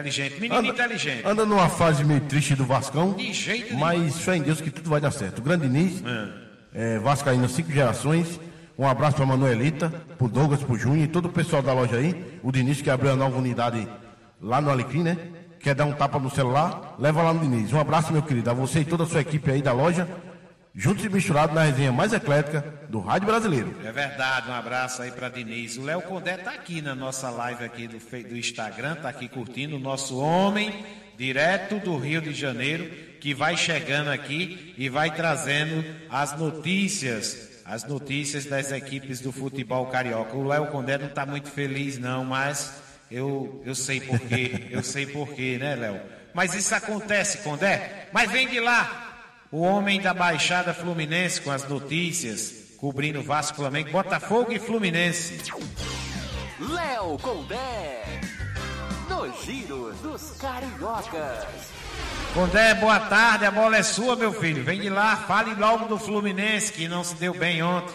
Inteligente, menino anda, inteligente. Anda numa fase meio triste do Vascão. De jeito Mas fé em Deus que tudo vai dar certo. O grande Diniz, é. Vascaíno, cinco gerações. Um abraço pra Manuelita, pro Douglas, pro Júnior e todo o pessoal da loja aí. O Diniz que abriu a nova unidade lá no Alecrim, né? Quer dar um tapa no celular? Leva lá no Diniz. Um abraço, meu querido, a você e toda a sua equipe aí da loja. Juntos e misturados na resenha mais eclética do Rádio Brasileiro. É verdade, um abraço aí para Diniz. O Léo Condé tá aqui na nossa live aqui do, do Instagram, tá aqui curtindo o nosso homem, direto do Rio de Janeiro, que vai chegando aqui e vai trazendo as notícias as notícias das equipes do futebol carioca. O Léo Condé não está muito feliz, não, mas eu, eu sei porquê, eu sei porquê, né, Léo? Mas isso acontece, Condé. Mas vem de lá, o homem da Baixada Fluminense com as notícias, cobrindo Vasco, Flamengo, Botafogo e Fluminense. Léo Condé, no Giro dos Cariocas. Condé, boa tarde, a bola é sua, meu filho. Vem de lá, fale logo do Fluminense, que não se deu bem ontem.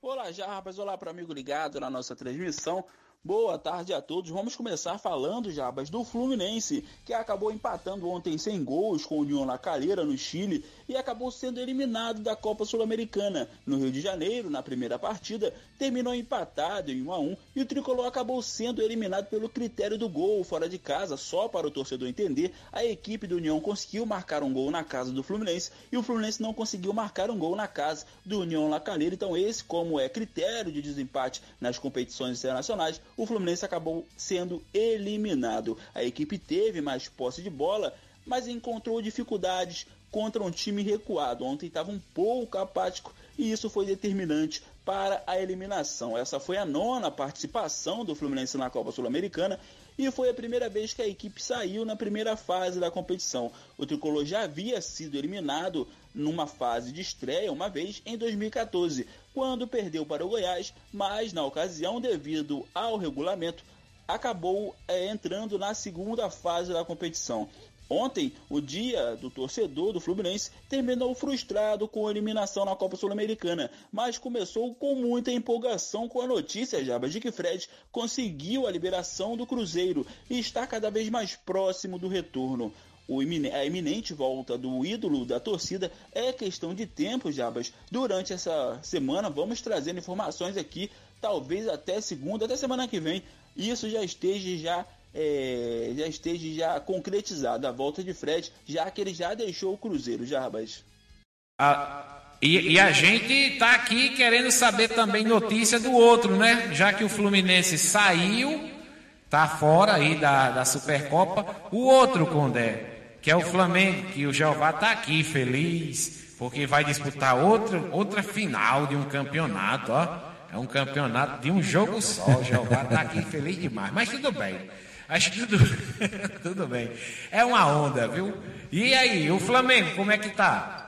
Olá, já, rapaz. Olá para amigo ligado na nossa transmissão. Boa tarde a todos. Vamos começar falando, Jabas, do Fluminense, que acabou empatando ontem sem gols com o União La Calera no Chile e acabou sendo eliminado da Copa Sul-Americana. No Rio de Janeiro, na primeira partida, terminou empatado em 1 a 1 e o tricolor acabou sendo eliminado pelo critério do gol fora de casa. Só para o torcedor entender, a equipe do União conseguiu marcar um gol na casa do Fluminense e o Fluminense não conseguiu marcar um gol na casa do União La Calera. Então, esse, como é critério de desempate nas competições internacionais, o Fluminense acabou sendo eliminado. A equipe teve mais posse de bola, mas encontrou dificuldades contra um time recuado. Ontem estava um pouco apático e isso foi determinante para a eliminação. Essa foi a nona participação do Fluminense na Copa Sul-Americana e foi a primeira vez que a equipe saiu na primeira fase da competição. O tricolor já havia sido eliminado numa fase de estreia uma vez em 2014, quando perdeu para o Goiás, mas na ocasião, devido ao regulamento, acabou é, entrando na segunda fase da competição. Ontem, o dia do torcedor do Fluminense terminou frustrado com a eliminação na Copa Sul-Americana, mas começou com muita empolgação com a notícia, Jabas, de que Fred conseguiu a liberação do Cruzeiro e está cada vez mais próximo do retorno. a iminente volta do ídolo da torcida é questão de tempo, Jabas. Durante essa semana vamos trazer informações aqui, talvez até segunda, até semana que vem, isso já esteja já é, já esteja já concretizado a volta de Fred, já que ele já deixou o Cruzeiro, rapaz. Ah, e, e, a gente tá aqui querendo saber também notícia do outro, né? Já que o Fluminense saiu, tá fora aí da, da Supercopa, o outro Condé, que é o Flamengo, que o Jeová tá aqui feliz, porque vai disputar outra, outra final de um campeonato, ó. É um campeonato de um jogo só. O Jeová tá aqui feliz demais. Mas tudo bem. Acho que tudo, tudo bem. É uma onda, viu? E aí, o Flamengo, como é que tá?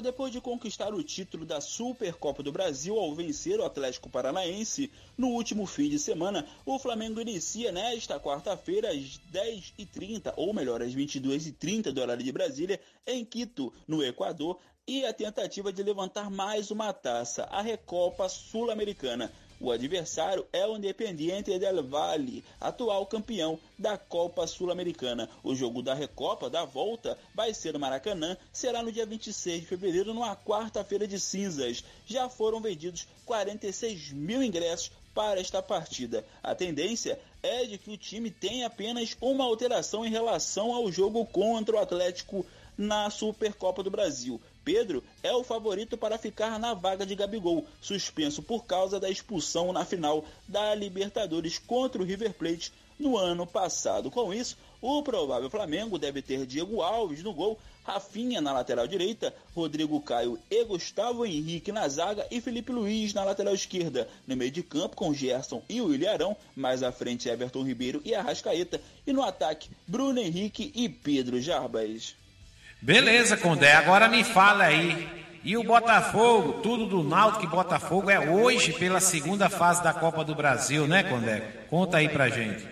Depois de conquistar o título da Supercopa do Brasil ao vencer o Atlético Paranaense no último fim de semana, o Flamengo inicia nesta quarta-feira às 10h30, ou melhor, às 22h30 do horário de Brasília, em Quito, no Equador, e a tentativa de levantar mais uma taça, a Recopa Sul-Americana. O adversário é o Independiente del Valle, atual campeão da Copa Sul-Americana. O jogo da Recopa da volta vai ser no Maracanã, será no dia 26 de fevereiro, numa quarta-feira de cinzas. Já foram vendidos 46 mil ingressos para esta partida. A tendência é de que o time tenha apenas uma alteração em relação ao jogo contra o Atlético na Supercopa do Brasil. Pedro é o favorito para ficar na vaga de Gabigol, suspenso por causa da expulsão na final da Libertadores contra o River Plate no ano passado. Com isso, o provável Flamengo deve ter Diego Alves no gol, Rafinha na lateral direita, Rodrigo Caio e Gustavo Henrique na zaga e Felipe Luiz na lateral esquerda. No meio de campo com Gerson e William Arão, mais à frente Everton Ribeiro e Arrascaeta. E no ataque, Bruno Henrique e Pedro Jarbas. Beleza, Condé. Agora me fala aí. E o Botafogo, tudo do Náutico e Botafogo é hoje pela segunda fase da Copa do Brasil, né, Condé? Conta aí pra gente.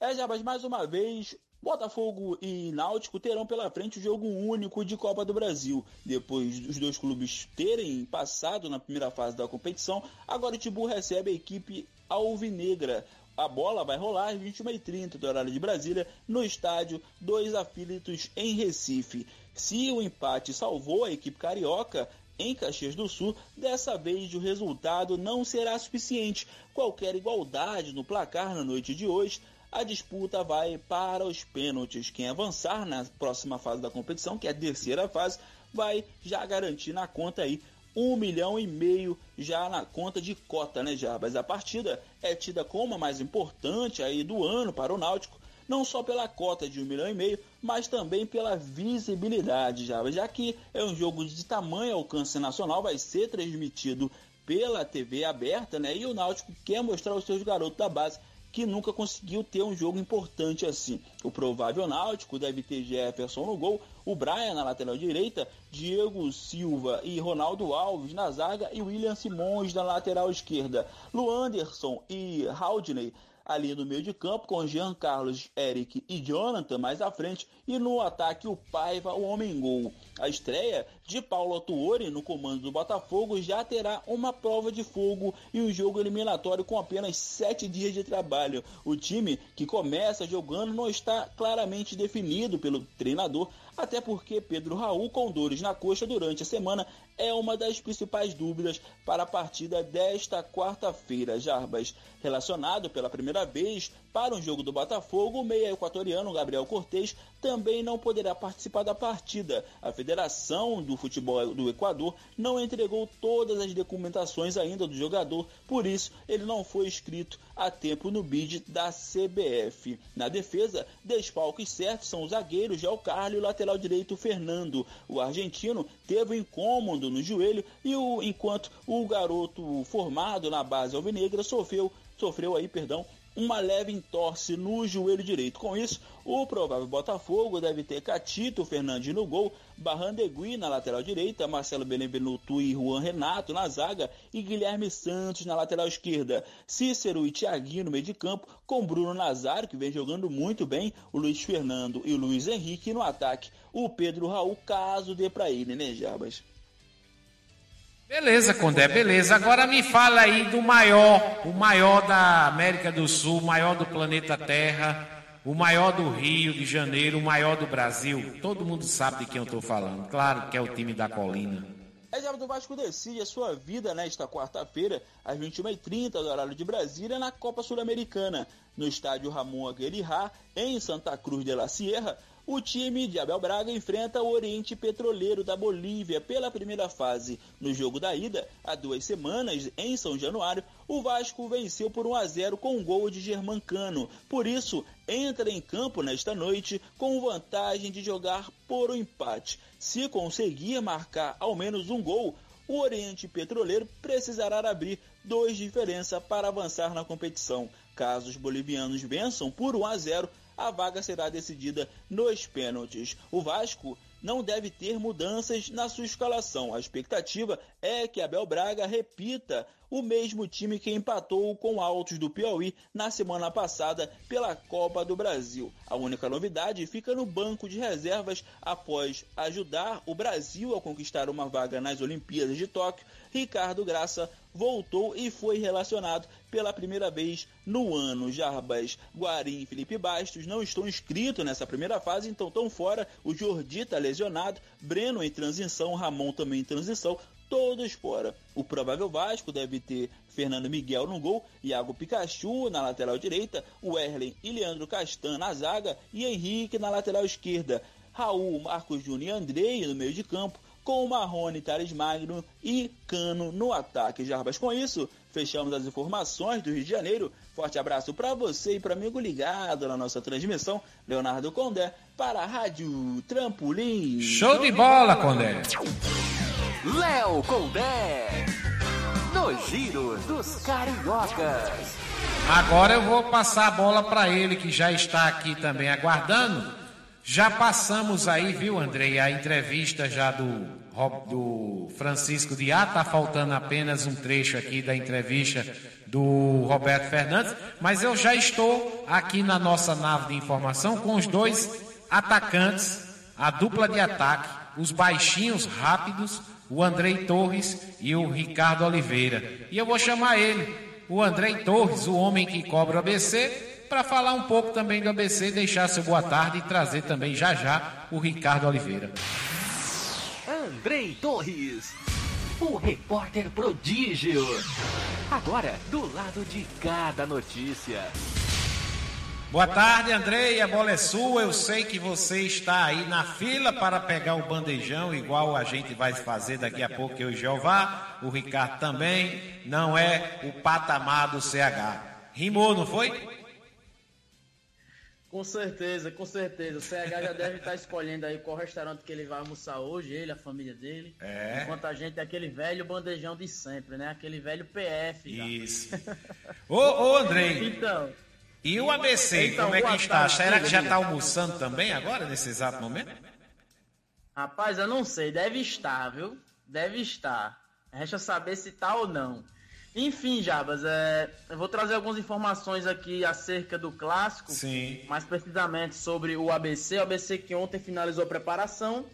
É, Jabas, mais uma vez, Botafogo e Náutico terão pela frente o jogo único de Copa do Brasil. Depois dos dois clubes terem passado na primeira fase da competição, agora o Tibu recebe a equipe alvinegra. A bola vai rolar às 21h30 do horário de Brasília, no estádio Dois Aflitos, em Recife. Se o empate salvou a equipe carioca, em Caxias do Sul, dessa vez o resultado não será suficiente. Qualquer igualdade no placar na noite de hoje, a disputa vai para os pênaltis. Quem avançar na próxima fase da competição, que é a terceira fase, vai já garantir na conta aí um milhão e meio já na conta de cota, né, Jarbas? A partida é tida como a mais importante aí do ano para o Náutico, não só pela cota de um milhão e meio, mas também pela visibilidade, Jarbas, já que é um jogo de tamanho alcance nacional, vai ser transmitido pela TV aberta, né? E o Náutico quer mostrar aos seus garotos da base que nunca conseguiu ter um jogo importante assim. O provável Náutico deve ter Jefferson no gol, o Brian na lateral direita, Diego Silva e Ronaldo Alves na zaga e William Simões na lateral esquerda. Luanderson e Haldney ali no meio de campo com Jean Carlos, Eric e Jonathan mais à frente e no ataque o Paiva, o homem gol. A estreia de Paulo Atuori no comando do Botafogo já terá uma prova de fogo e um jogo eliminatório com apenas sete dias de trabalho. O time que começa jogando não está claramente definido pelo treinador, até porque Pedro Raul, com dores na coxa durante a semana, é uma das principais dúvidas para a partida desta quarta-feira. Jarbas, relacionado pela primeira vez para um jogo do Botafogo, o meia equatoriano Gabriel Cortes também não poderá participar da partida. A Federação do Futebol do Equador não entregou todas as documentações ainda do jogador, por isso ele não foi inscrito a tempo no bid da CBF. Na defesa, desfalques certos são o zagueiro Gel Carlos e o lateral direito Fernando. O argentino teve um incômodo no joelho e o, enquanto o garoto formado na base alvinegra sofreu sofreu aí, perdão, uma leve entorse no joelho direito. Com isso, o provável Botafogo deve ter Catito Fernandes no gol, Barrandegui na lateral direita, Marcelo Benevenuto e Juan Renato na zaga e Guilherme Santos na lateral esquerda. Cícero e Thiaguinho no meio de campo, com Bruno Nazário, que vem jogando muito bem, o Luiz Fernando e o Luiz Henrique no ataque. O Pedro Raul, caso dê para ele, né, Jabas? Beleza, Condé, beleza. Agora me fala aí do maior, o maior da América do Sul, o maior do planeta Terra, o maior do Rio de Janeiro, o maior do Brasil. Todo mundo sabe de quem eu estou falando. Claro que é o time da Colina. É Diabo do Vasco decide a sua vida nesta quarta-feira, às 21h30 do horário de Brasília, na Copa Sul-Americana, no estádio Ramon Aguirre em Santa Cruz de la Sierra o time de Abel Braga enfrenta o Oriente Petroleiro da Bolívia pela primeira fase. No jogo da ida, há duas semanas, em São Januário, o Vasco venceu por 1 a 0 com um gol de Germancano. Por isso, entra em campo nesta noite com vantagem de jogar por um empate. Se conseguir marcar ao menos um gol, o Oriente Petroleiro precisará abrir dois de diferença para avançar na competição. Caso os bolivianos vençam por 1 a 0, a vaga será decidida nos pênaltis. O Vasco não deve ter mudanças na sua escalação. A expectativa é que Abel Braga repita o mesmo time que empatou com Altos do Piauí na semana passada pela Copa do Brasil. A única novidade fica no banco de reservas após ajudar o Brasil a conquistar uma vaga nas Olimpíadas de Tóquio. Ricardo Graça voltou e foi relacionado pela primeira vez no ano. Jarbas, Guarim e Felipe Bastos não estão inscritos nessa primeira fase, então estão fora. O Jordi está lesionado, Breno em transição, Ramon também em transição, todos fora. O provável Vasco deve ter Fernando Miguel no gol, Iago Pikachu na lateral direita, o Erlen e Leandro Castan na zaga e Henrique na lateral esquerda. Raul, Marcos Júnior e Andrei no meio de campo, com Marrone, Thales Magno e Cano no ataque. Jarbas, com isso, fechamos as informações do Rio de Janeiro. Forte abraço para você e para amigo ligado na nossa transmissão, Leonardo Condé, para a Rádio Trampolim. Show de bola, Condé! Léo Condé, no Giro dos Cariocas. Agora eu vou passar a bola para ele, que já está aqui também aguardando. Já passamos aí, viu, Andrei, a entrevista já do, do Francisco de A. Tá faltando apenas um trecho aqui da entrevista do Roberto Fernandes, mas eu já estou aqui na nossa nave de informação com os dois atacantes, a dupla de ataque, os baixinhos rápidos, o Andrei Torres e o Ricardo Oliveira. E eu vou chamar ele o Andrei Torres, o homem que cobra o ABC, para falar um pouco também do ABC, deixar seu boa tarde e trazer também já já o Ricardo Oliveira. Andrei Torres, o repórter prodígio. Agora, do lado de cada notícia. Boa tarde, Andrei. A bola é sua. Eu sei que você está aí na fila para pegar o bandejão, igual a gente vai fazer daqui a pouco, eu e o Jeová. O Ricardo também. Não é o patamar do CH. Rimou, não foi? Com certeza, com certeza. O CH já deve estar escolhendo aí qual restaurante que ele vai almoçar hoje, ele, a família dele. É. Enquanto a gente é aquele velho bandejão de sempre, né? Aquele velho PF. Isso. Ô, ô, Andrei. Então, E o ABC, Então, como é que está? Será que já está almoçando também agora, nesse exato momento? rapaz, eu não sei, deve estar, viu? Deve estar. Resta saber se tá ou não. Enfim, Jabas, é, eu vou trazer algumas informações aqui acerca do clássico. Sim. mais precisamente sobre o ABC. O ABC que ontem finalizou a preparação.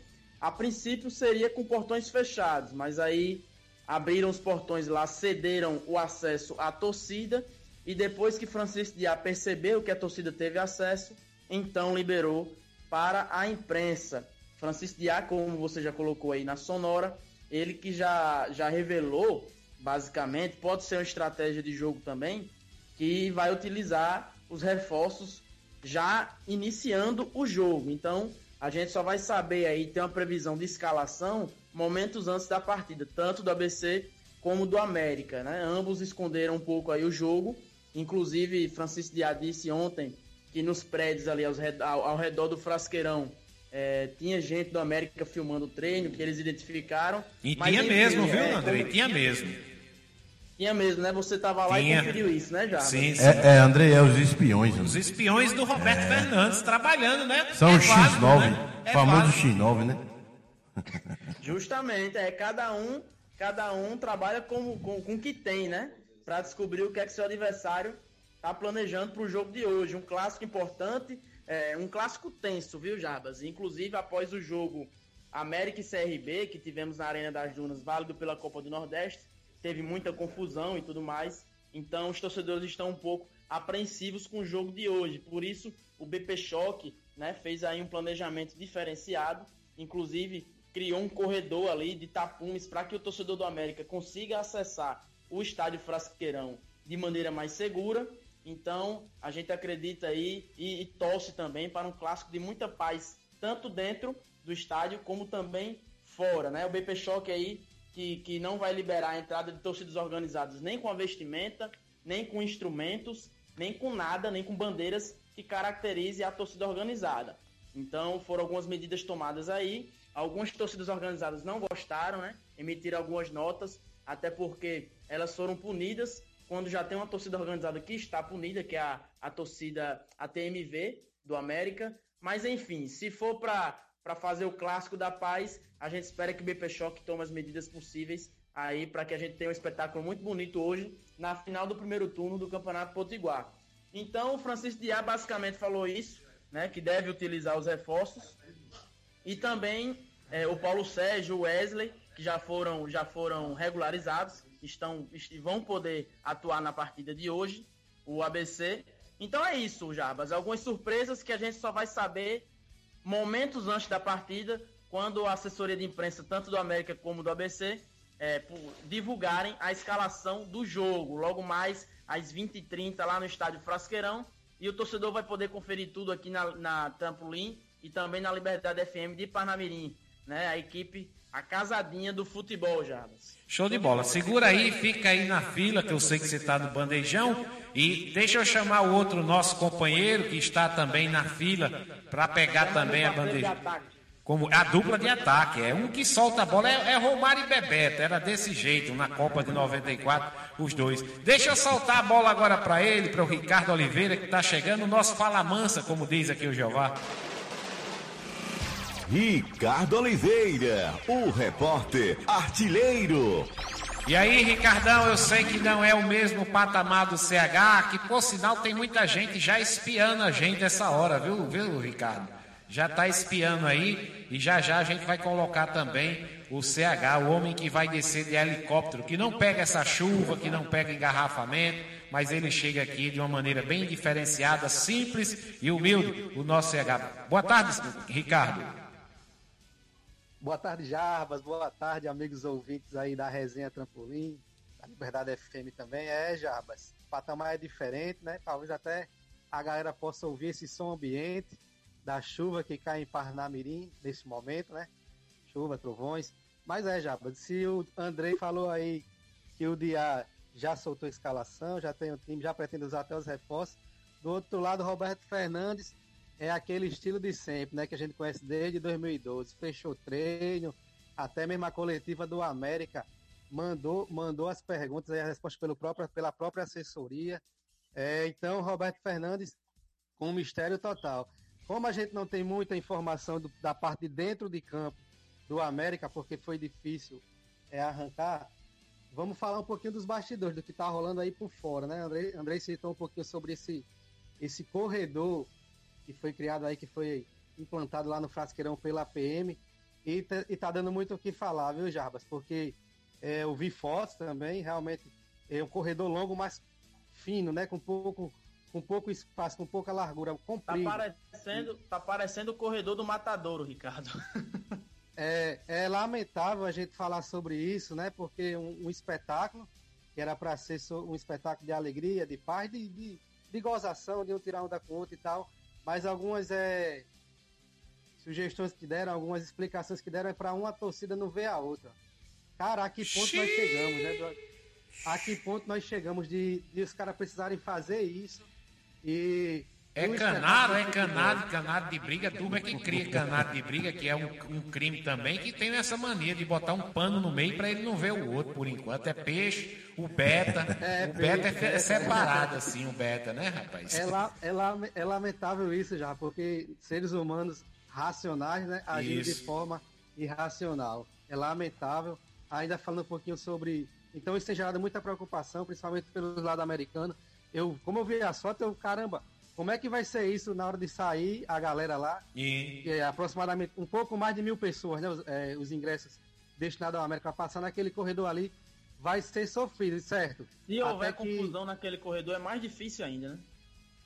A princípio seria com portões fechados, mas aí abriram os portões lá, cederam o acesso à torcida. E depois que Francisco Diá percebeu que a torcida teve acesso, então liberou para a imprensa. Francisco Diá, como você já colocou aí na sonora, ele que já, já revelou, basicamente, pode ser uma estratégia de jogo também, que vai utilizar os reforços já iniciando o jogo. Então, a gente só vai saber aí ter uma previsão de escalação momentos antes da partida, tanto do ABC como do América, né? Ambos esconderam um pouco aí o jogo. Inclusive, Francisco Diá disse ontem que nos prédios ali aos ao, ao redor do Frasqueirão eh, tinha gente do América filmando o treino, que eles identificaram. E Mas, tinha mesmo, viu, é, Andrei? como- Tinha mesmo. Tinha mesmo, né? Você tava lá Tinha. e conferiu isso, né, já? Sim, sim. É, é, André, é os espiões. Os André. espiões do Roberto Fernandes trabalhando, né? São É os válido, X9, né? É famoso válido. X9, né? Justamente, é cada um, cada um trabalha com, com, com o que tem, né? Pra descobrir o que é que seu adversário tá planejando pro jogo de hoje. Um clássico importante, é, um clássico tenso, viu, Jabas? Inclusive, após o jogo América e CRB, que tivemos na Arena das Dunas, válido pela Copa do Nordeste, teve muita confusão e tudo mais. Então, os torcedores estão um pouco apreensivos com o jogo de hoje. Por isso, o BP Choque né, fez aí um planejamento diferenciado. Inclusive, criou um corredor ali de tapumes para que o torcedor do América consiga acessar o estádio Frasqueirão de maneira mais segura. Então, a gente acredita aí e, e torce também para um clássico de muita paz, tanto dentro do estádio como também fora, né? O BP Choque aí que, que não vai liberar a entrada de torcidas organizadas nem com a vestimenta, nem com instrumentos, nem com nada, nem com bandeiras que caracterize a torcida organizada. Então foram algumas medidas tomadas aí. Algumas torcidas organizadas não gostaram, né? Emitiram algumas notas, até porque elas foram punidas quando já tem uma torcida organizada que está punida, que é a, a torcida ATMV do América. Mas enfim, se for para fazer o clássico da paz, a gente espera que o BP Choque tome as medidas possíveis aí para que a gente tenha um espetáculo muito bonito hoje na final do primeiro turno do Campeonato Potiguar. Então, o Francisco Diá basicamente falou isso, né, que deve utilizar os reforços e também é, o Paulo Sérgio, o Wesley, que já foram já foram regularizados, estão est- vão poder atuar na partida de hoje, o ABC. Então é isso, Jarbas. Algumas surpresas que a gente só vai saber momentos antes da partida, quando a assessoria de imprensa, tanto do América como do ABC, é, divulgarem a escalação do jogo. Logo mais às 20h30 lá no estádio Frasqueirão. E o torcedor vai poder conferir tudo aqui na, na Trampolim e também na Liberdade FM de Parnamirim. Né? A equipe, a casadinha do futebol, Jarbas. Show de bola. Segura aí, fica aí na fila, que eu sei que você está no bandejão. E deixa eu chamar o outro nosso companheiro que está também na fila para pegar também a bandeja. Como a dupla de ataque, é um que solta a bola, é, é Romário e Bebeto, era desse jeito na Copa de 94, os dois. Deixa eu soltar a bola agora para ele, para o Ricardo Oliveira, que está chegando, o nosso Fala Mansa, como diz aqui o Jeová. Ricardo Oliveira, o repórter artilheiro. E aí, Ricardão, eu sei que não é o mesmo patamar do CH, que por sinal tem muita gente já espiando a gente essa hora, viu, viu, Ricardo? já está espiando aí e já já a gente vai colocar também o CH, o homem que vai descer de helicóptero, que não pega essa chuva, que não pega engarrafamento, mas ele chega aqui de uma maneira bem diferenciada, simples e humilde, o nosso CH. Boa tarde, Ricardo. Boa tarde, Jarbas. Boa tarde, amigos ouvintes aí da Resenha Trampolim, da Liberdade FM também. É, Jarbas, o patamar é diferente, né? Talvez até a galera possa ouvir esse som ambiente da chuva que cai em Parnamirim nesse momento, né? Chuva, trovões. Mas é, Jarbas, se o Andrei falou aí que o Dia já soltou a escalação, já tem o time, já pretende usar até os reforços. Do outro lado, Roberto Fernandes é aquele estilo de sempre, né? Que a gente conhece desde 2012. Fechou treino, até mesmo a coletiva do América mandou, mandou as perguntas e a resposta pelo próprio, pela própria assessoria. É, então, Roberto Fernandes com um mistério total. Como a gente não tem muita informação do, da parte de dentro de campo do América, porque foi difícil é, arrancar, vamos falar um pouquinho dos bastidores, do que está rolando aí por fora, né? Andrei, Andrei citou um pouquinho sobre esse, esse corredor que foi criado aí, que foi implantado lá no Frasqueirão pela PM. E, tá, e tá dando muito o que falar, viu, Jarbas? Porque é, eu vi fotos também, realmente é um corredor longo, mas fino, né? Com pouco, com pouco espaço, com pouca largura, comprido. Tá parecendo, tá parecendo o corredor do Matadouro, Ricardo. é, é lamentável a gente falar sobre isso, né? Porque um, um espetáculo que era para ser um espetáculo de alegria, de paz, de, de, de gozação, de um tirar um da conta e tal, mas algumas é, sugestões que deram, algumas explicações que deram é para uma torcida não ver a outra. Cara, a que ponto Xiii. nós chegamos, né? A que ponto nós chegamos de, de os caras precisarem fazer isso e é canado, é canado, canado de briga. Turma é que cria canado de briga, que é um, um, crime também, que tem essa mania de botar um pano no meio para ele não ver o outro por enquanto. É peixe, o beta. É, o beta é, é, separado, assim, o beta, né, rapaz? É, la, é, la, é lamentável isso já, porque seres humanos racionais, né, agindo de forma irracional. É lamentável. Ainda falando um pouquinho sobre. Então, isso tem gerado muita preocupação, principalmente pelo lado americano. Eu, como eu vi a foto, eu, caramba, como é que vai ser isso na hora de sair a galera lá? E... É aproximadamente um pouco mais de mil pessoas, né? Os, é, os ingressos destinados à América passar naquele corredor ali vai ser sofrido, certo? Se houver que... confusão naquele corredor é mais difícil ainda, né?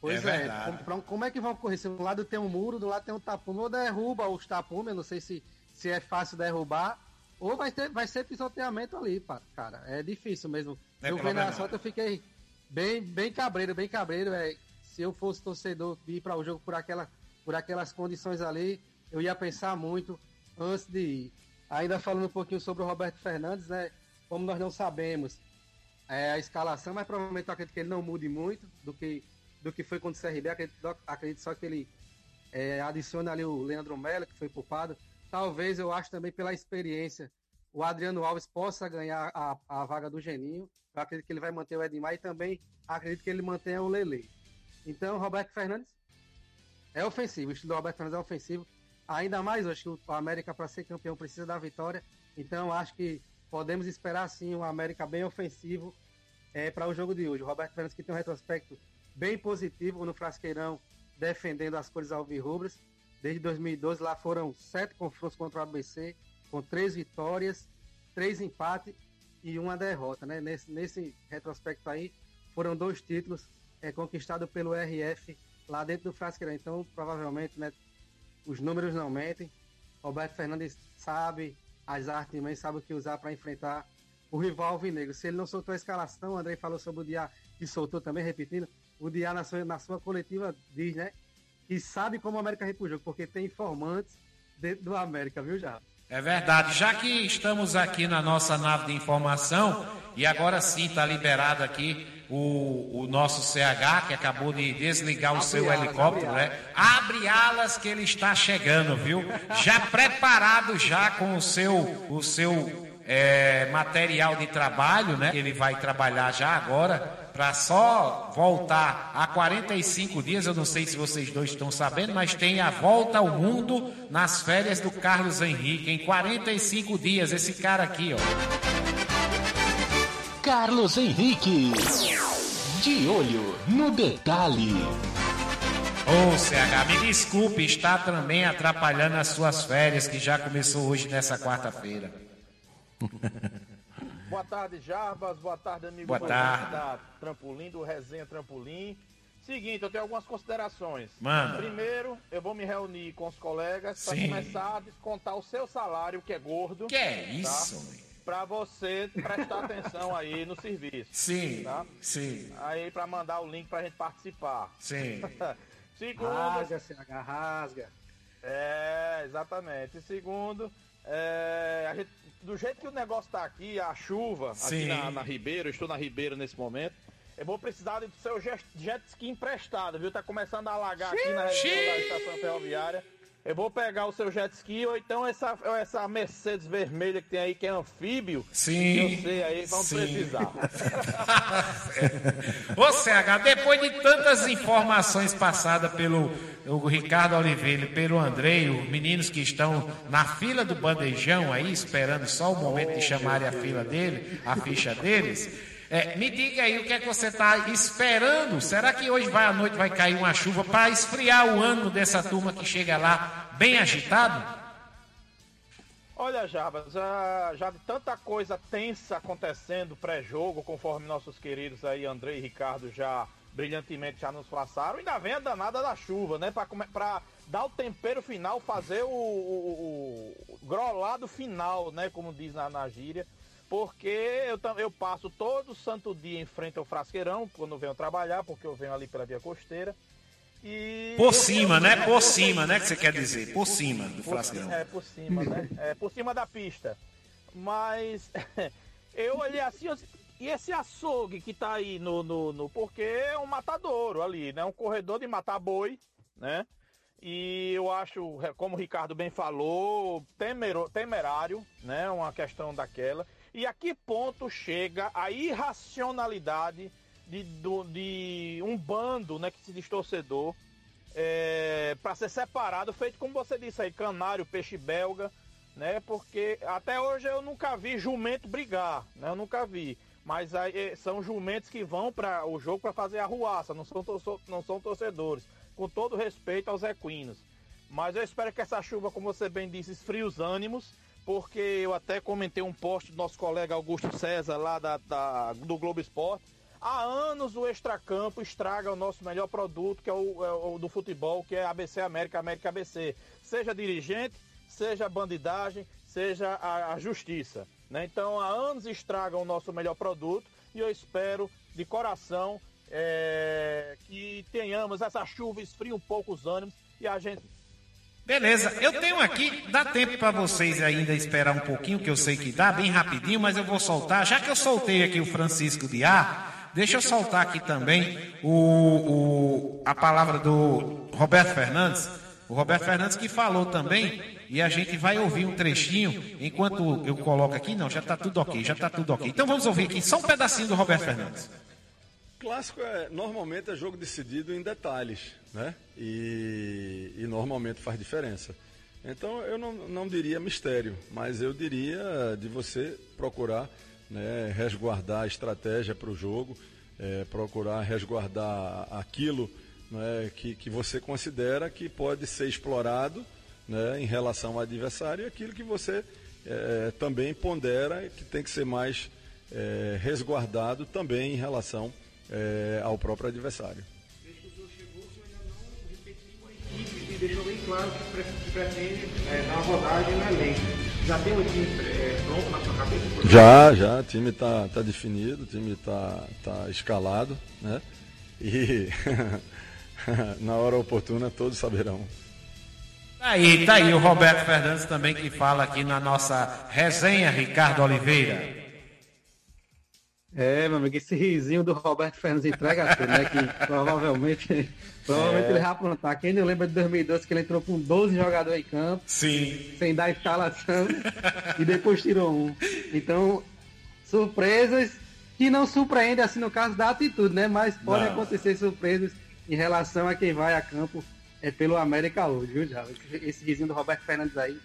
Pois é, é como, como, é que vão correr? Se do lado tem um muro, do lado tem um tapume, ou derruba os tapumes, não sei se, se é fácil derrubar, ou vai, ter, vai ser pisoteamento ali, cara. É difícil mesmo. É eu vendo a sorte, eu fiquei bem, bem cabreiro, bem cabreiro. É, se eu fosse torcedor de ir para o jogo por, aquela, por aquelas condições ali, eu ia pensar muito antes de ir. Ainda falando um pouquinho sobre o Roberto Fernandes, né? Como nós não sabemos é, a escalação, mas provavelmente eu acredito que ele não mude muito do que, do que foi contra o CRB. Acredito, acredito só que ele é, adiciona ali o Leandro Melo, que foi poupado. Talvez eu acho também pela experiência o Adriano Alves possa ganhar a, a vaga do Geninho. Eu acredito que ele vai manter o Edmar e também acredito que ele mantenha o Lele. Então, Roberto Fernandes é ofensivo. O estilo do Roberto Fernandes é ofensivo. Ainda mais, acho que o América, para ser campeão, precisa da vitória. Então, acho que podemos esperar sim um América bem ofensivo é, para o jogo de hoje. O Roberto Fernandes que tem um retrospecto bem positivo no Frasqueirão, defendendo as cores alvirrubras. Desde 2012, lá foram sete confrontos contra o ABC, com três vitórias, três empates e uma derrota. Né? Nesse, nesse retrospecto aí, foram dois títulos é conquistado pelo RF lá dentro do Frasqueirão. Então, provavelmente, né, os números não mentem. Roberto Fernandes sabe as artes, mas sabe o que usar para enfrentar o rival alvinegro. Se ele não soltou a escalação, o André falou sobre o Diá e soltou também, repetindo, o Diá na sua, na sua coletiva diz, né, que sabe como o América repujou, porque tem informantes dentro do América, viu, já? É verdade. Já que estamos aqui na nossa nave de informação, e agora sim está liberado aqui o, o, nosso CH, que acabou de desligar o seu helicóptero, abre né? Abre alas que ele está chegando, viu? Já preparado já com o seu, o seu é, material de trabalho, né? Ele vai trabalhar já agora para só voltar a 45 dias. Eu não sei se vocês dois estão sabendo, mas tem a volta ao mundo nas férias do Carlos Henrique em 45 dias. Esse cara aqui, ó. Carlos Henrique. De olho no detalhe. Ô, CH, me desculpe, está também atrapalhando as suas férias, que já começou hoje nessa quarta-feira. Boa tarde, Jarbas. Boa tarde, amigo Boa tarde. da Trampolim, do Resenha Trampolim. Seguinte, eu tenho algumas considerações. Manda. Primeiro, eu vou me reunir com os colegas para começar a descontar o seu salário, que é gordo. Que é isso, homem? Para você prestar atenção aí no serviço. Sim, Tá? sim, Aí para mandar o link pra gente participar. sim. Segundo, Rasga, CH, rasga. É, exatamente. E segundo, é, a gente- do jeito que o negócio tá aqui, a chuva, Sim. aqui na, na Ribeira, eu estou na Ribeira nesse momento, eu vou precisar do seu jet, jet ski emprestado, viu? Tá começando a alagar aqui na região da estação ferroviária. Eu vou pegar o seu jet ski ou então essa, essa Mercedes vermelha que tem aí, que é anfíbio. Sim. Eu sei aí, vamos Sim. precisar. Ô CH, depois de tantas informações passadas pelo o Ricardo Oliveira e pelo Andrei, os meninos que estão na fila do bandejão aí, esperando só o momento de chamarem a fila dele, a ficha deles. É, me diga aí o que é que você está esperando. Será que hoje vai à noite vai cair uma chuva para esfriar o ânimo dessa turma que chega lá bem agitado? Olha, Jarbas, já, já de tanta coisa tensa acontecendo pré-jogo, conforme nossos queridos aí, André e Ricardo, já brilhantemente já nos passaram, ainda vem a danada da chuva, né? Pra dar o tempero final, fazer o, o, o grolado final, né? Como diz na, na gíria. Porque eu, eu passo todo santo dia em frente ao frasqueirão, quando venho trabalhar, porque eu venho ali pela via costeira. E Por cima, né? Por cima, né? Que você quer dizer? Por cima do por frasqueirão. É, por cima, né? É, por cima da pista. Mas eu olhei assim, eu e esse açougue que tá aí no, no, no- Porque é um matadouro ali, né? Um corredor de matar boi, né? E eu acho, como o Ricardo bem falou, temero- temerário, né? Uma questão daquela. E a que ponto chega a irracionalidade de, do- de um bando, né? Que se diz torcedor, é, para ser separado, feito como você disse aí, canário, peixe belga, né? Porque até hoje eu nunca vi jumento brigar, né? Eu nunca vi. Mas aí, eh, são jumentos que vão para o jogo para fazer a ruaça, não são, não são torcedores. Com todo respeito aos equinos. Mas eu espero que essa chuva, como você bem disse, esfrie os ânimos, porque eu até comentei um post do nosso colega Augusto César lá da, da- do Globo Esporte. Há anos o extracampo estraga o nosso melhor produto, que é o, é o do futebol, que é ABC América, América ABC. Seja dirigente, seja bandidagem, seja a, a justiça. né? Então há anos estragam o nosso melhor produto e eu espero de coração é, que tenhamos essa chuva, esfrie um pouco os ânimos e a gente Beleza, eu tenho aqui, dá tempo para vocês ainda esperar um pouquinho, que eu sei que dá, bem rapidinho, mas eu vou soltar. Já que eu soltei aqui o Francisco de A, deixa eu soltar aqui também o, o- a palavra do Roberto Fernandes. O Roberto Fernandes que falou também, e a gente vai ouvir um trechinho enquanto eu coloco aqui. Não, já está tudo ok, já está tudo ok. Então vamos ouvir aqui só um pedacinho do Roberto Fernandes. Clássico é normalmente é jogo decidido em detalhes, né? E, e normalmente faz diferença. Então eu não, não diria mistério, mas eu diria de você procurar né, resguardar a estratégia para o jogo, eh, procurar resguardar aquilo né, que, que você considera que pode ser explorado né, em relação ao adversário e aquilo que você eh, também pondera que tem que ser mais eh, resguardado também em relação eh, ao próprio adversário. e deixou bem claro que, pre que pretende é, dar uma rodagem. Já tem o time é, pronto na sua cabeça? Já, já, o time está tá definido, o time está tá escalado, né? E na hora oportuna todos saberão. Tá aí, tá aí o Roberto Fernandes também que fala aqui na nossa resenha, Ricardo Oliveira. É, meu amigo, esse risinho do Roberto Fernandes entrega tudo, né? Que provavelmente, provavelmente É. ele vai aprontar. Quem não lembra de 2012 que ele entrou com 12 jogadores em campo, Sim. sem dar escalação, e depois tirou um. Então, surpresas que não surpreendem, assim, no caso da atitude, né? Mas pode Não. acontecer surpresas em relação a quem vai a campo é pelo América hoje, viu, já? Esse, esse risinho do Roberto Fernandes aí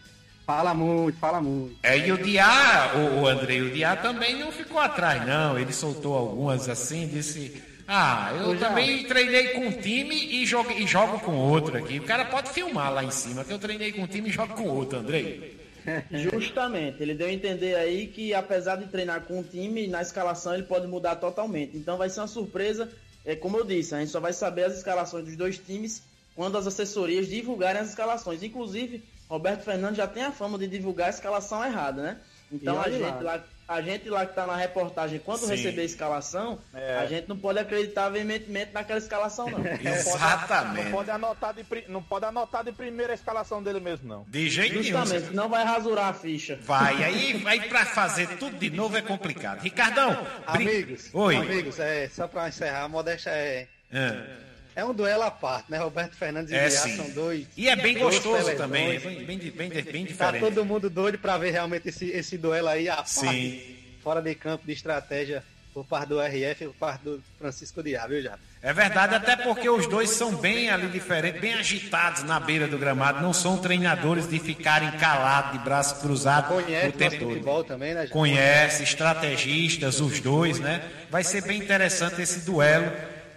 fala muito, fala muito. É, e o Diá, o, o Andrei, o Diá também não ficou atrás, não. Ele soltou algumas assim, disse: Ah, eu também treinei com um time e jogo, e jogo com outro aqui. O cara pode filmar lá em cima, que eu treinei com um time e jogo com outro, Andrei. Justamente, ele deu a entender aí que apesar de treinar com um time, na escalação ele pode mudar totalmente. Então vai ser uma surpresa, é como eu disse, a gente só vai saber as escalações dos dois times quando as assessorias divulgarem as escalações. Inclusive, Roberto Fernandes já tem a fama de divulgar a escalação errada, né? Então a gente lá. lá, a gente lá que tá na reportagem, quando Sim. receber a escalação, É. a gente não pode acreditar veementemente naquela escalação, não. Exatamente. Não pode, anotar de, não pode anotar de primeira a escalação dele mesmo, não. De jeito nenhum. Justamente, senão vai rasurar a ficha. Vai, aí, aí pra fazer tudo de novo é complicado. Ricardão, brin- Amigos, Oi. amigos, é, só pra encerrar, a modéstia é. É. É um duelo à parte, né? Roberto Fernandes e É, Biá são dois. E é bem gostoso também, é bem, bem, bem, bem Tá diferente. todo mundo doido pra ver realmente esse, esse duelo aí à Sim. parte, fora de campo, de estratégia, por parte do RF e por parte do Francisco Diá, viu, já? É verdade, até porque os dois são bem ali diferentes, bem agitados na beira do gramado. Não são treinadores de ficarem calados, de braço cruzado Conhece o tempo todo. futebol também, né? Conhece, estrategistas, os dois, né? Vai ser bem interessante esse duelo.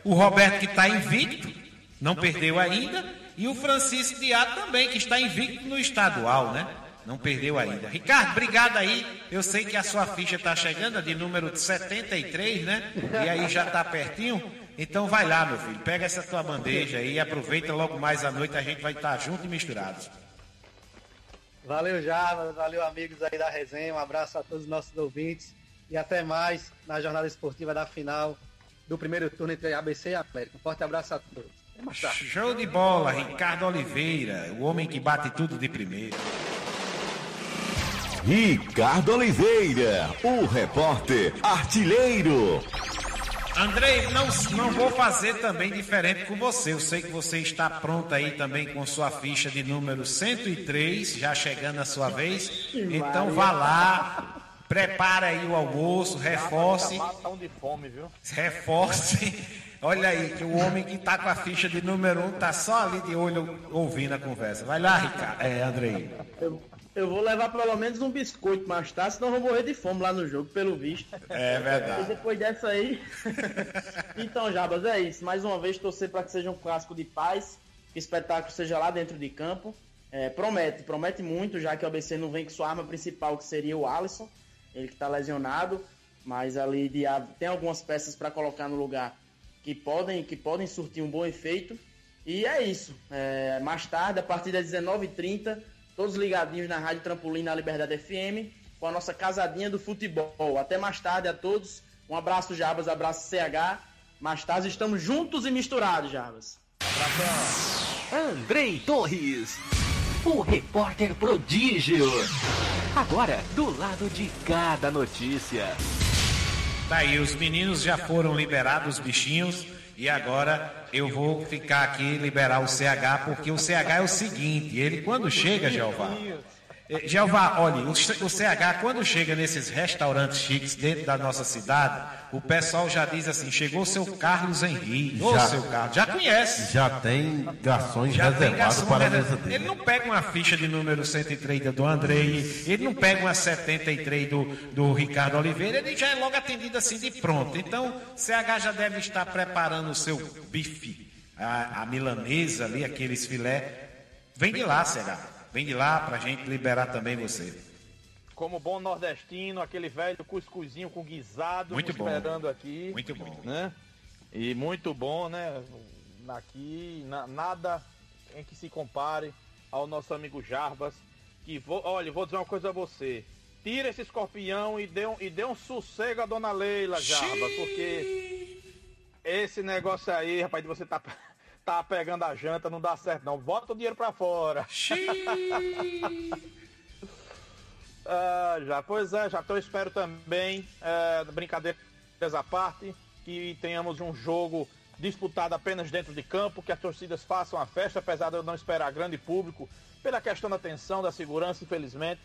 O Roberto que está invicto, não perdeu ainda, e o Francisco Diá também, que está invicto no estadual, né? Não perdeu ainda. Ricardo, obrigado aí. Eu sei que a sua ficha está chegando, a de número 73, né? E aí já está pertinho. Então vai lá, meu filho. Pega essa tua bandeja aí e aproveita logo mais à noite. A gente vai estar junto e misturados. Valeu, Java, valeu, amigos aí da resenha. Um abraço a todos os nossos ouvintes. E até mais na jornada esportiva da final do primeiro turno entre ABC e América. Um forte abraço a todos. Show de bola, Ricardo Oliveira, o homem que bate tudo de primeira. Ricardo Oliveira, o repórter artilheiro. Andrei, não, não vou fazer também diferente com você. Eu sei que você está pronto aí também com sua ficha de número 103, já chegando a sua vez. Então vá lá, prepare aí o almoço, reforce, um de fome, viu? reforce. Olha aí, que o homem que está com a ficha de número 1 tá só ali de olho ouvindo a conversa. Vai lá, Ricardo. É, Andrei. Eu, eu vou levar pelo menos um biscoito mais tarde, senão eu vou morrer de fome lá no jogo, pelo visto. É E verdade. depois dessa aí. então, Jabas, é isso. Mais uma vez, torcer para que seja um clássico de paz, que o espetáculo seja lá dentro de campo. É, promete, promete muito, já que o ABC não vem com sua arma principal, que seria o Alisson, ele que está lesionado, mas ali de, tem algumas peças para colocar no lugar que podem, que podem surtir um bom efeito. E é isso. É, mais tarde, a partir das 19h30, todos ligadinhos na Rádio Trampolim na Liberdade FM, com a nossa casadinha do futebol. Até mais tarde a todos. Um abraço, Jabas, abraço CH. Mais tarde estamos juntos e misturados, Jabas. Andrei Torres, o repórter prodígio. Agora, do lado de cada notícia. Tá aí, os meninos já foram liberados, os bichinhos, e agora eu vou ficar aqui liberar o CH, porque o CH é o seguinte, ele quando chega, Jeová, Jeová, olha, o CH quando chega nesses restaurantes chiques dentro da nossa cidade, o pessoal já diz assim, chegou seu Carlos Henrique, ô Já. seu Carlos, já conhece. Já tem garçons Já reservados para a mesa dele. Ele não pega uma ficha de número 103 do Andrei, ele não pega uma 73 do, do Ricardo Oliveira, ele já é logo atendido assim de pronto. Então, CH já deve estar preparando o seu bife, a, a milanesa ali, aqueles filé. Vem de lá, CH. Vem de lá pra gente liberar também você. Como bom nordestino, aquele velho cuscuzinho com guisado Muito bom. esperando aqui. Muito bom. Né? E muito bom, né? Aqui, na- nada em que se compare ao nosso amigo Jarbas. Que vou, olha, vou dizer uma coisa a você. Tira esse escorpião e dê um, e dê um sossego à dona Leila, Jarbas, porque esse negócio aí, rapaz, de você tá, tá pegando a janta, não dá certo não. Bota o dinheiro pra fora. Ah, já, pois é, já eu espero também, é, brincadeiras à parte, que tenhamos um jogo disputado apenas dentro de campo, que as torcidas façam a festa, apesar de eu não esperar grande público, pela questão da tensão, da segurança, infelizmente,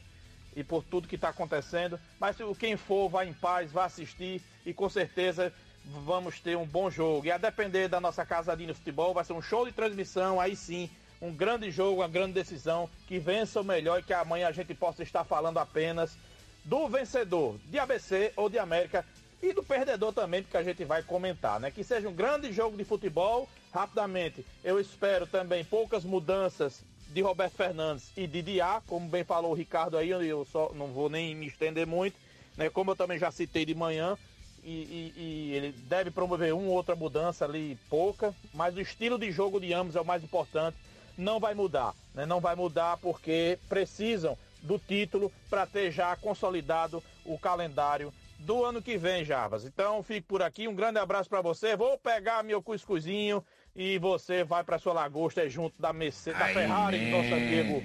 e por tudo que está acontecendo. Mas quem for, vá em paz, vá assistir e com certeza vamos ter um bom jogo. E a depender da nossa casadinha de futebol, vai ser um show de transmissão, aí sim, um grande jogo, uma grande decisão, que vença o melhor e que amanhã a gente possa estar falando apenas do vencedor de ABC ou de América e do perdedor também, porque a gente vai comentar, né? Que seja um grande jogo de futebol. Rapidamente, eu espero também poucas mudanças de Roberto Fernandes e de Diá, como bem falou o Ricardo aí, eu só não vou nem me estender muito, né? Como eu também já citei de manhã, e, e, e, ele deve promover uma ou outra mudança ali, pouca, mas o estilo de jogo de ambos é o mais importante. Não vai mudar, né? não vai mudar porque precisam do título para ter já consolidado o calendário do ano que vem, Jarbas. Então fique por aqui, um grande abraço para você. Vou pegar meu cuscuzinho e você vai para sua lagosta junto da Mercedes, da Ferrari do nosso amigo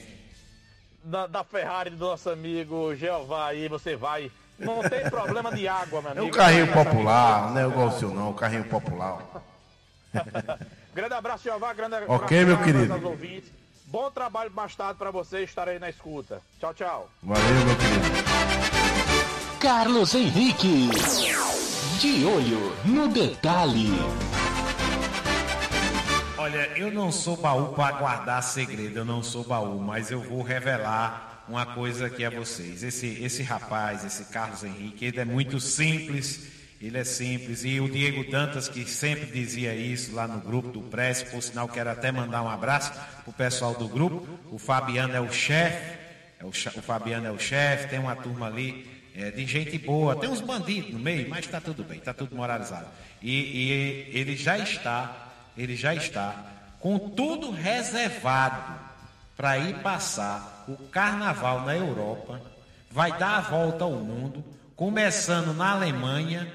da, da Ferrari do nosso amigo Jeová aí, você vai não tem problema de água, meu amigo. É o carrinho popular, não é igual o seu não, o carrinho popular. grande abraço, Jeová, grande abraço Ok, meu querido. ouvintes. Bom trabalho mais tarde para você estar aí na escuta. Tchau, tchau. Valeu, meu querido. Carlos Henrique. De olho no detalhe. Olha, eu não sou baú para guardar segredo, eu não sou baú, mas eu vou revelar uma coisa aqui a vocês. Esse, esse rapaz, esse Carlos Henrique, ele é muito simples, ele é simples. E o Diego Dantas, que sempre dizia isso lá no grupo do Press, por sinal, quero até mandar um abraço pro pessoal do grupo. O Fabiano é o chefe, é o, o, Fabiano é o chefe, tem uma turma ali é, de gente boa, tem uns bandidos no meio, mas está tudo bem, está tudo moralizado. E, e ele já está, ele já está com tudo reservado para ir passar o carnaval na Europa, vai dar a volta ao mundo, começando na Alemanha,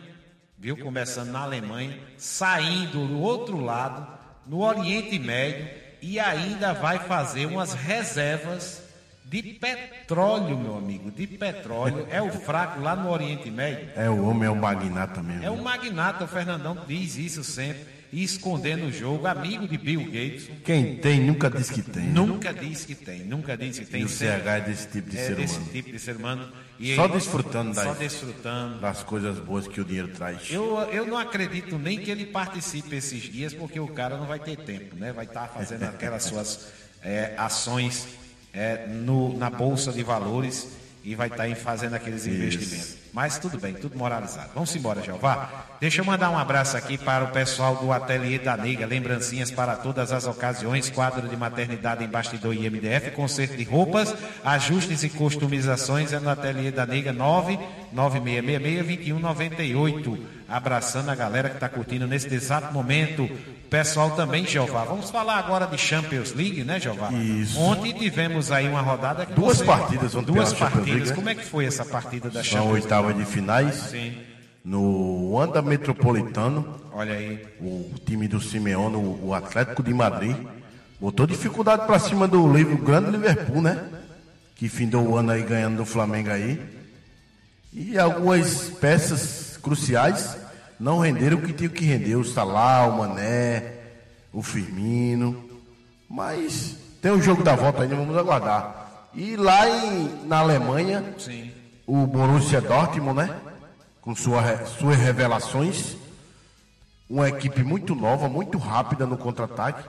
viu? Começando na Alemanha, saindo do outro lado, no Oriente Médio, e ainda vai fazer umas reservas de petróleo, meu amigo, de petróleo. É o fraco lá no Oriente Médio. É o homem, é o magnata mesmo. É o magnata, o Fernandão diz isso sempre e escondendo o jogo, amigo de Bill Gates. Quem tem nunca diz que tem. Nunca diz que tem, nunca diz que tem. E o CH é desse tipo de é ser desse humano. tipo de ser humano. E só desfrutando, só das, desfrutando das coisas boas que o dinheiro traz. Eu, eu não acredito nem que ele participe esses dias, porque o cara não vai ter tempo, né? Vai estar fazendo aquelas suas é, ações é, no, na Bolsa de Valores e vai estar fazendo aqueles investimentos. Mas tudo bem, tudo moralizado. Vamos embora, Jeová. Deixa eu mandar um abraço aqui para o pessoal do Ateliê da Neiga. Lembrancinhas para todas as ocasiões. Quadro de maternidade em bastidor e MDF. Conserto de roupas, ajustes e customizações é no Ateliê da Neiga 99666-2198. Abraçando a galera que está curtindo nesse exato momento pessoal também, Jeová. Vamos falar agora de Champions League, né, Jeová? Isso. Ontem tivemos aí uma rodada que Duas você... partidas ontem Duas partidas. League, né? Como é que foi essa partida da São Champions League? oitava de finais. Sim. No Anda Metropolitano, Olha aí. o time do Simeone, o o Atlético de Madrid, botou dificuldade para cima do livro grande Liverpool, né? Que findou o ano aí ganhando do Flamengo aí. E algumas peças cruciais não renderam o que tinham que render. O Salah, o Mané, o Firmino. Mas tem o jogo da volta ainda, vamos aguardar. E lá em, na Alemanha, Sim. o Borussia Dortmund, né? Com sua, suas revelações. Uma equipe muito nova, muito rápida no contra-ataque.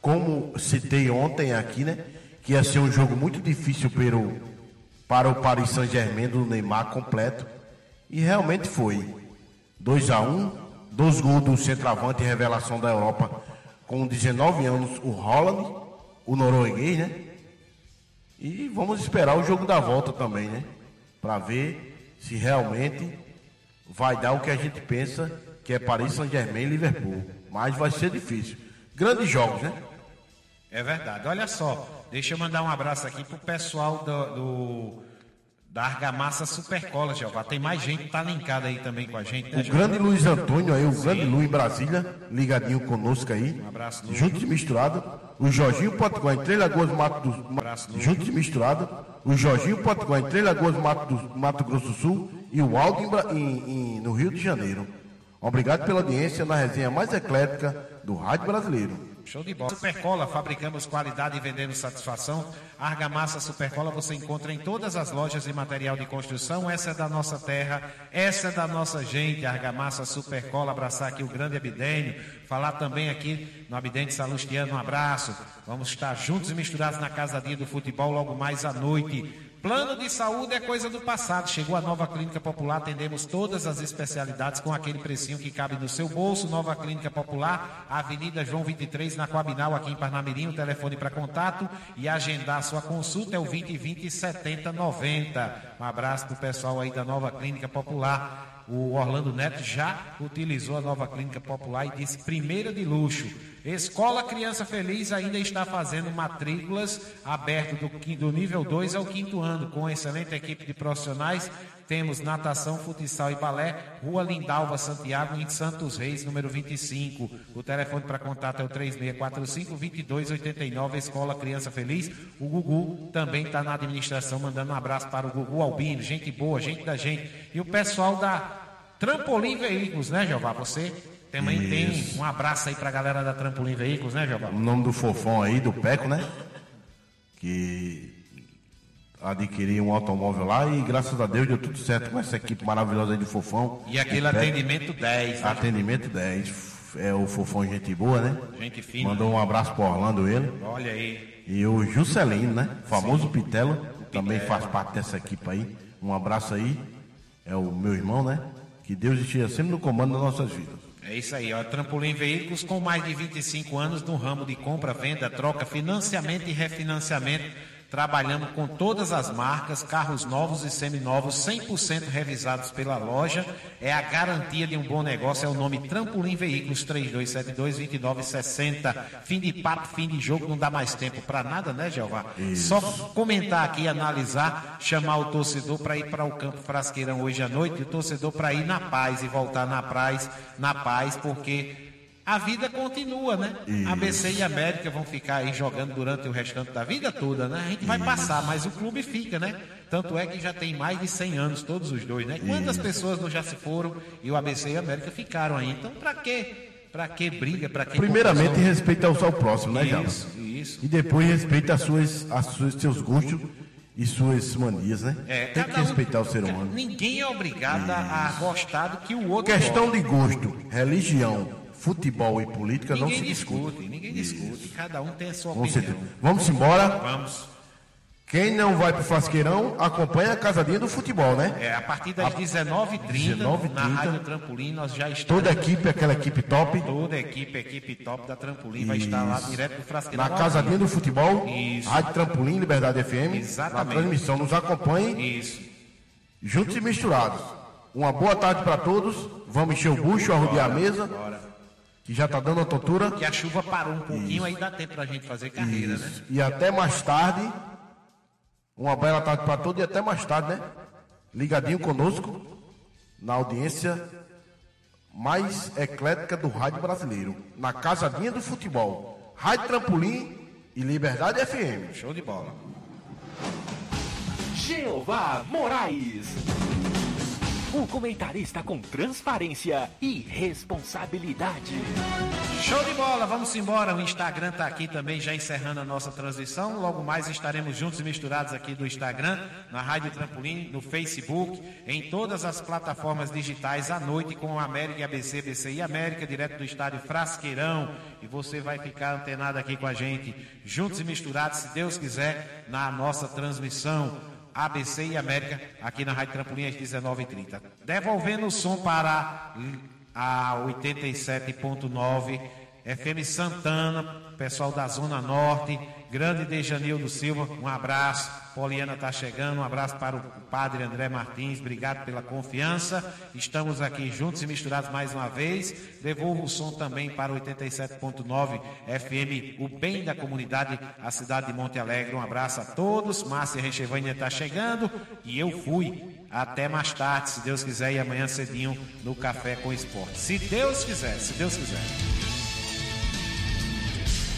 Como citei ontem aqui, né? Que ia ser um jogo muito difícil para o Paris Saint-Germain do Neymar completo. E realmente foi. 2 a 1 dois gols do centroavante revelação da Europa com 19 anos, o Holland, o norueguês, né? E vamos esperar o jogo da volta também, né? Para ver se realmente vai dar o que a gente pensa que é Paris Saint-Germain e Liverpool. Mas vai ser difícil. Grandes jogos, né? É verdade. Olha só, deixa eu mandar um abraço aqui pro pessoal do, do- da Argamassa Supercola, Jeová. Tem mais gente que tá linkada aí também com a gente, né, O grande Luiz Antônio aí, o grande Luiz em Brasília, ligadinho conosco aí. Um abraço, Luiz. Juntos e misturado. O Jorginho Potiguar em Três Lagoas, Mato do Luiz. Juntos e misturado. O Jorginho Potiguar em Três Lagoas, Mato, do, Mato Grosso do Sul. E o Aldo em em- em- no Rio de Janeiro. Obrigado pela audiência na resenha mais eclética do Rádio Brasileiro. Show de bola. Supercola, fabricamos qualidade e vendemos satisfação. Argamassa Supercola você encontra em todas as lojas de material de construção. Essa é da nossa terra, essa é da nossa gente. Argamassa Supercola, abraçar aqui o grande Abidênio. Falar também aqui no Abidente Salustiano, um abraço. Vamos estar juntos e misturados na Casa Dia do Futebol logo mais à noite. Plano de saúde é coisa do passado. Chegou a nova clínica popular, atendemos todas as especialidades com aquele precinho que cabe no seu bolso. Nova clínica popular, Avenida João 23, na Coabinal, aqui em Parnamirim. O telefone para contato e agendar sua consulta é o 2020 7090. Um abraço pro pessoal aí da nova clínica popular. O Orlando Neto já utilizou a nova clínica popular e disse primeira de luxo. Escola Criança Feliz ainda está fazendo matrículas aberto do, do nível 2 ao quinto ano, com excelente equipe de profissionais. Temos natação, futsal e balé, Rua Lindalva, Santiago, em Santos Reis, número 25. O telefone para contato é o 3645-2289, Escola Criança Feliz. O Gugu também está na administração, mandando um abraço para o Gugu Albino, gente boa, gente da gente. E o pessoal da Trampolim Veículos, né, Jeová? Você também Isso. tem um abraço aí para a galera da Trampolim Veículos, né, Jeová? O nome do fofão aí, do Peco, né? Que adquiriu um automóvel lá e graças a Deus deu tudo certo com essa equipe maravilhosa aí do fofão. E aquele O Peco. atendimento 10, né? Atendimento 10. É o fofão gente boa, né? Gente fina. Mandou um abraço pro Orlando ele. Olha aí. E o Juscelino, né? Famoso Pitelo, também faz parte dessa equipe aí. Um abraço aí. É o meu irmão, né? Que Deus esteja sempre no comando das nossas vidas. É isso aí, ó. Trampolim Veículos com mais de 25 anos no ramo de compra, venda, troca, financiamento e refinanciamento. Trabalhamos com todas as marcas, carros novos e seminovos, 100% revisados pela loja. É a garantia de um bom negócio. É o nome Trampolim Veículos 3272-2960. Fim de papo, fim de jogo, não dá mais tempo para nada, né, Jeová? Só comentar aqui, analisar, chamar o torcedor para ir para o campo Frasqueirão hoje à noite. E o torcedor para ir na paz e voltar na paz, na paz, porque a vida continua, né? ABC e América vão ficar aí jogando durante o restante da vida toda, né? A gente vai passar, mas o clube fica, né? Tanto é que já tem mais de 100 anos, todos os dois, né? Quantas pessoas não já se foram e o ABC e a América ficaram aí? Então, pra quê? Pra que briga? Que Primeiramente, respeita ao seu próximo, né, Java? Isso, isso. E depois respeita as suas, as suas, seus gostos e suas manias, né? É, Tem que cada um- respeitar o ser humano. Ninguém é obrigado a a gostar do que o outro Questão gosta. de gosto, religião, futebol e política não Ninguém se discute. discute, ninguém discute. Cada um tem a sua Com opinião. Vamos embora. Vamos. Quem não vai pro Frasqueirão, acompanha a casadinha do futebol, né? É, a partir das 19h30, 19h30, na Rádio Trampolim, nós já estamos. Toda a equipe, aquela equipe top. Toda a equipe, a equipe top da Trampolim vai estar lá Isso. direto do Frasqueirão. Na casadinha do futebol, Isso. Rádio Trampolim, Liberdade FM. Exatamente. Na transmissão, nos acompanhe. Isso. Juntos e misturados. Uma boa tarde para todos. Vamos encher o bucho, arrodear a mesa. Que já tá dando a tontura. Que a chuva parou um pouquinho, aí dá tempo pra gente fazer carreira, né? E até mais tarde. Uma bela tarde para todos e até mais tarde, né? Ligadinho conosco na audiência mais eclética do rádio brasileiro. Na casadinha do futebol. Rádio Trampolim e Liberdade FM. Show de bola. Jeová Moraes. O comentarista com transparência e responsabilidade. Show de bola, vamos embora. O Instagram tá aqui também, já encerrando a nossa transmissão. Logo mais estaremos juntos e misturados aqui do Instagram, na Rádio Trampolim, no Facebook, em todas as plataformas digitais à noite com a América e ABC, BC e América, direto do estádio Frasqueirão. E você vai ficar antenado aqui com a gente, juntos e misturados, se Deus quiser, na nossa transmissão. ABC e América, aqui na Rádio Trampolim às 19h30. Devolvendo o som para a 87.9 FM Santana, pessoal da Zona Norte, grande Dejanildo Silva, um abraço. Poliana está chegando, um abraço para o padre André Martins, obrigado pela confiança. Estamos aqui juntos e misturados mais uma vez. Devolvo o som também para 87.9 FM, o bem da comunidade, a cidade de Monte Alegre. Um abraço a todos. Márcia Rechevânia está chegando e eu fui. Até mais tarde, se Deus quiser, e amanhã cedinho no Café com Esporte. Se Deus quiser, se Deus quiser.